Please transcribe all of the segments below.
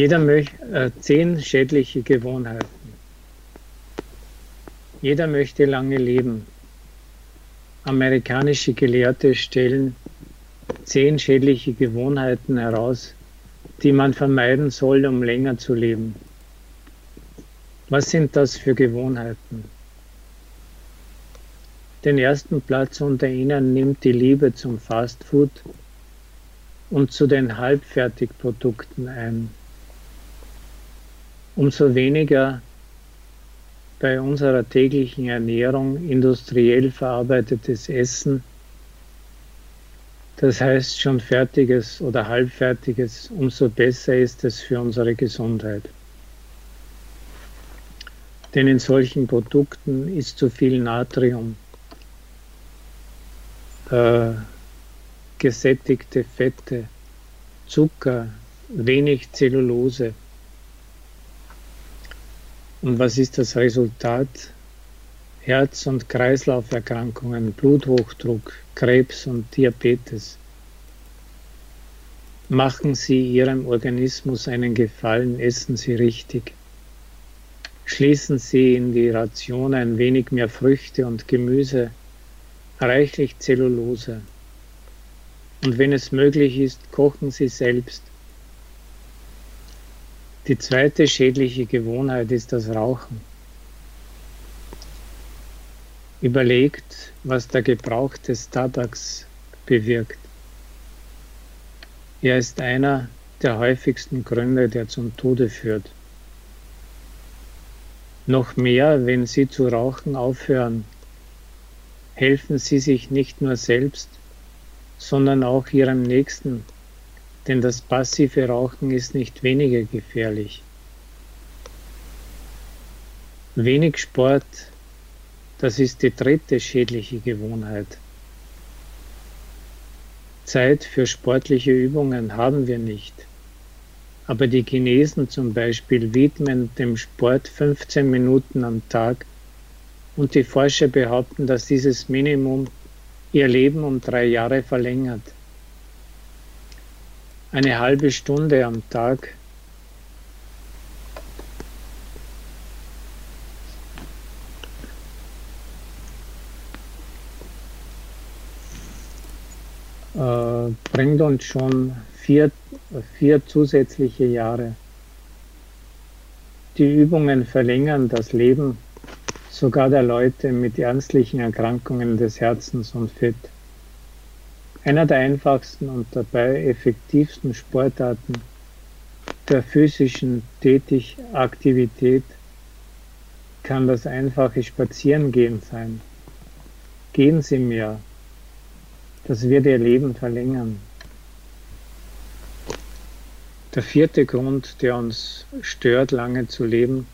Jeder möchte äh, zehn schädliche Gewohnheiten. Jeder möchte lange leben. Amerikanische Gelehrte stellen zehn schädliche Gewohnheiten heraus, die man vermeiden soll, um länger zu leben. Was sind das für Gewohnheiten? Den ersten Platz unter ihnen nimmt die Liebe zum Fastfood und zu den Halbfertigprodukten ein umso weniger bei unserer täglichen Ernährung industriell verarbeitetes Essen, das heißt schon fertiges oder halbfertiges, umso besser ist es für unsere Gesundheit. Denn in solchen Produkten ist zu viel Natrium, äh, gesättigte Fette, Zucker, wenig Zellulose. Und was ist das Resultat? Herz- und Kreislauferkrankungen, Bluthochdruck, Krebs und Diabetes. Machen Sie Ihrem Organismus einen Gefallen, essen Sie richtig. Schließen Sie in die Ration ein wenig mehr Früchte und Gemüse, reichlich Zellulose. Und wenn es möglich ist, kochen Sie selbst die zweite schädliche Gewohnheit ist das Rauchen. Überlegt, was der Gebrauch des Tabaks bewirkt. Er ist einer der häufigsten Gründe, der zum Tode führt. Noch mehr, wenn Sie zu rauchen aufhören, helfen Sie sich nicht nur selbst, sondern auch Ihrem Nächsten denn das passive Rauchen ist nicht weniger gefährlich. Wenig Sport, das ist die dritte schädliche Gewohnheit. Zeit für sportliche Übungen haben wir nicht. Aber die Chinesen zum Beispiel widmen dem Sport 15 Minuten am Tag und die Forscher behaupten, dass dieses Minimum ihr Leben um drei Jahre verlängert eine halbe Stunde am Tag äh, bringt uns schon vier, vier zusätzliche Jahre. Die Übungen verlängern das Leben sogar der Leute mit ernstlichen Erkrankungen des Herzens und Fett. Einer der einfachsten und dabei effektivsten Sportarten der physischen Tätigaktivität kann das einfache Spazierengehen sein. Gehen Sie mehr. Das wird Ihr Leben verlängern. Der vierte Grund, der uns stört, lange zu leben,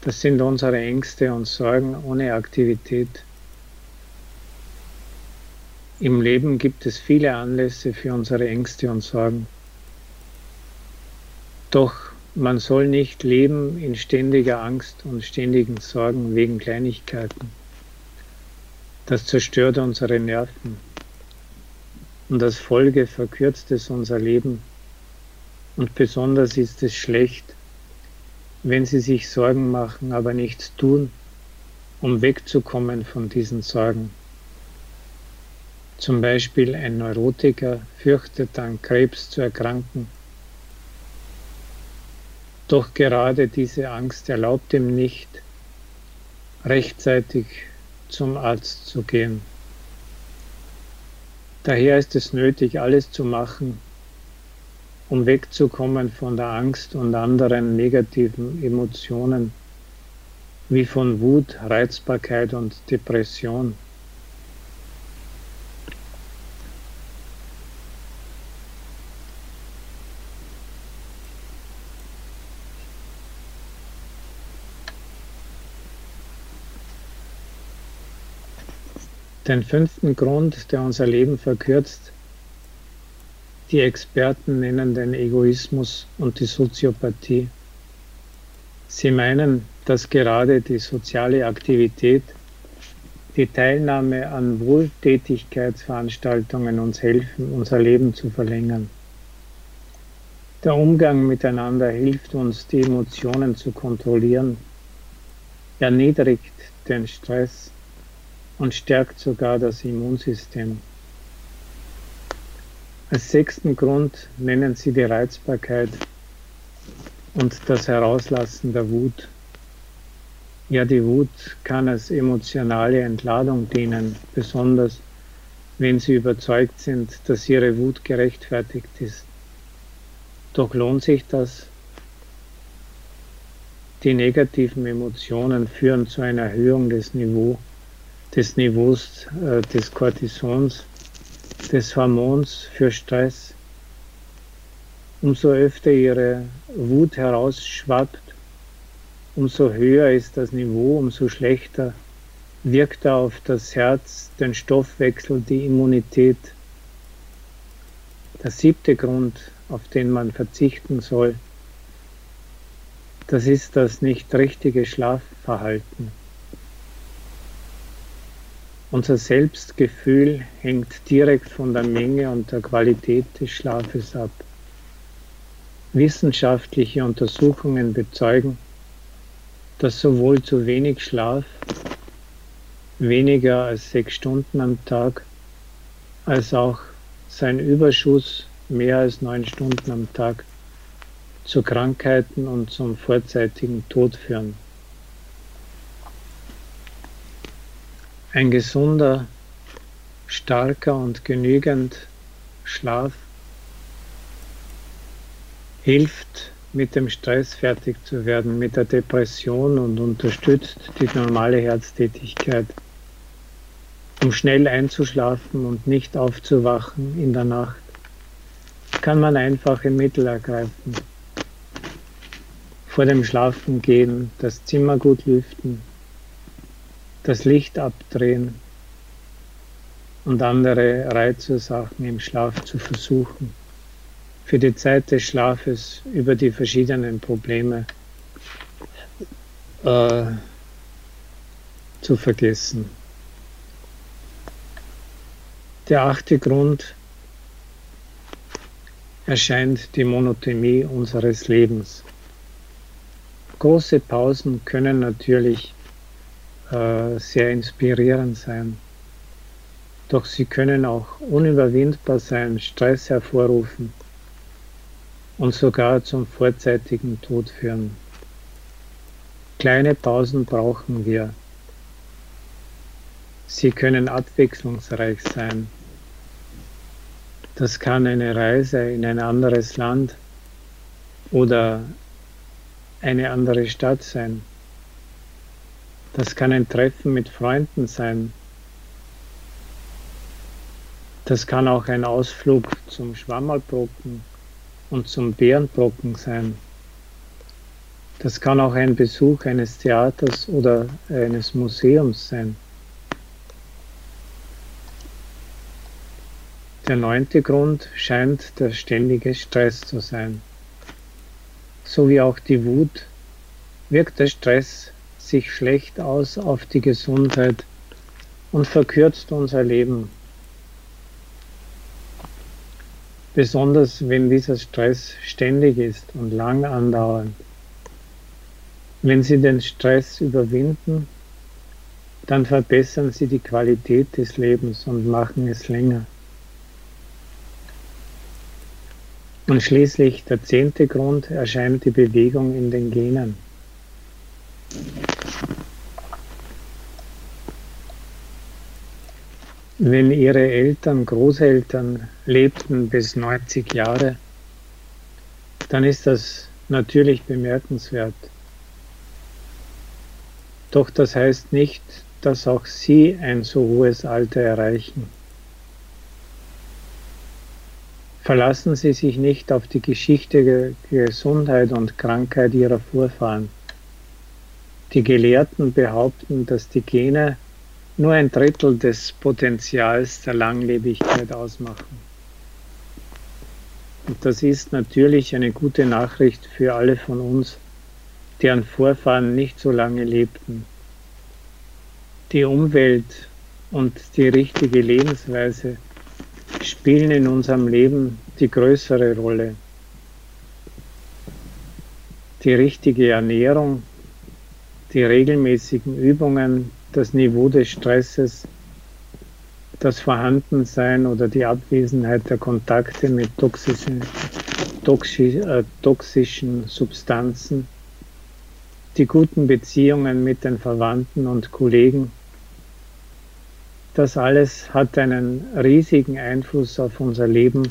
das sind unsere Ängste und Sorgen ohne Aktivität. Im Leben gibt es viele Anlässe für unsere Ängste und Sorgen. Doch man soll nicht leben in ständiger Angst und ständigen Sorgen wegen Kleinigkeiten. Das zerstört unsere Nerven. Und als Folge verkürzt es unser Leben. Und besonders ist es schlecht, wenn Sie sich Sorgen machen, aber nichts tun, um wegzukommen von diesen Sorgen. Zum Beispiel ein Neurotiker fürchtet an Krebs zu erkranken. Doch gerade diese Angst erlaubt ihm nicht, rechtzeitig zum Arzt zu gehen. Daher ist es nötig, alles zu machen, um wegzukommen von der Angst und anderen negativen Emotionen wie von Wut, Reizbarkeit und Depression. Den fünften Grund, der unser Leben verkürzt, die Experten nennen den Egoismus und die Soziopathie. Sie meinen, dass gerade die soziale Aktivität, die Teilnahme an Wohltätigkeitsveranstaltungen uns helfen, unser Leben zu verlängern. Der Umgang miteinander hilft uns, die Emotionen zu kontrollieren, erniedrigt den Stress und stärkt sogar das Immunsystem. Als sechsten Grund nennen sie die Reizbarkeit und das Herauslassen der Wut. Ja, die Wut kann als emotionale Entladung dienen, besonders wenn sie überzeugt sind, dass ihre Wut gerechtfertigt ist. Doch lohnt sich das? Die negativen Emotionen führen zu einer Erhöhung des, Niveau, des Niveaus äh, des Cortisons, des Hormons für Stress. Umso öfter ihre Wut herausschwappt, umso höher ist das Niveau, umso schlechter wirkt er auf das Herz, den Stoffwechsel, die Immunität. Der siebte Grund, auf den man verzichten soll, das ist das nicht richtige Schlafverhalten. Unser Selbstgefühl hängt direkt von der Menge und der Qualität des Schlafes ab. Wissenschaftliche Untersuchungen bezeugen, dass sowohl zu wenig Schlaf, weniger als sechs Stunden am Tag, als auch sein Überschuss mehr als neun Stunden am Tag zu Krankheiten und zum vorzeitigen Tod führen. Ein gesunder, starker und genügend Schlaf hilft, mit dem Stress fertig zu werden, mit der Depression und unterstützt die normale Herztätigkeit. Um schnell einzuschlafen und nicht aufzuwachen in der Nacht, kann man einfache Mittel ergreifen. Vor dem Schlafengehen das Zimmer gut lüften, das Licht abdrehen und andere Reizursachen im Schlaf zu versuchen für die Zeit des Schlafes über die verschiedenen Probleme äh, zu vergessen. Der achte Grund erscheint die Monotonie unseres Lebens. Große Pausen können natürlich äh, sehr inspirierend sein, doch sie können auch unüberwindbar sein, Stress hervorrufen und sogar zum vorzeitigen Tod führen. Kleine Pausen brauchen wir. Sie können abwechslungsreich sein. Das kann eine Reise in ein anderes Land oder eine andere Stadt sein. Das kann ein Treffen mit Freunden sein. Das kann auch ein Ausflug zum Schwammerbrücken und zum Bärenbrocken sein. Das kann auch ein Besuch eines Theaters oder eines Museums sein. Der neunte Grund scheint der ständige Stress zu sein. So wie auch die Wut wirkt der Stress sich schlecht aus auf die Gesundheit und verkürzt unser Leben besonders wenn dieser Stress ständig ist und lang andauernd. Wenn Sie den Stress überwinden, dann verbessern Sie die Qualität des Lebens und machen es länger. Und schließlich der zehnte Grund erscheint die Bewegung in den Genen. Wenn Ihre Eltern, Großeltern lebten bis 90 Jahre, dann ist das natürlich bemerkenswert. Doch das heißt nicht, dass auch Sie ein so hohes Alter erreichen. Verlassen Sie sich nicht auf die Geschichte Gesundheit und Krankheit Ihrer Vorfahren. Die Gelehrten behaupten, dass die Gene nur ein Drittel des Potenzials der Langlebigkeit ausmachen. Und das ist natürlich eine gute Nachricht für alle von uns, deren Vorfahren nicht so lange lebten. Die Umwelt und die richtige Lebensweise spielen in unserem Leben die größere Rolle. die richtige Ernährung, die regelmäßigen Übungen, das Niveau des Stresses, das Vorhandensein oder die Abwesenheit der Kontakte mit toxischen, toxisch, äh, toxischen Substanzen, die guten Beziehungen mit den Verwandten und Kollegen, das alles hat einen riesigen Einfluss auf unser Leben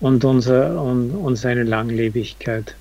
und, unser, und, und seine Langlebigkeit.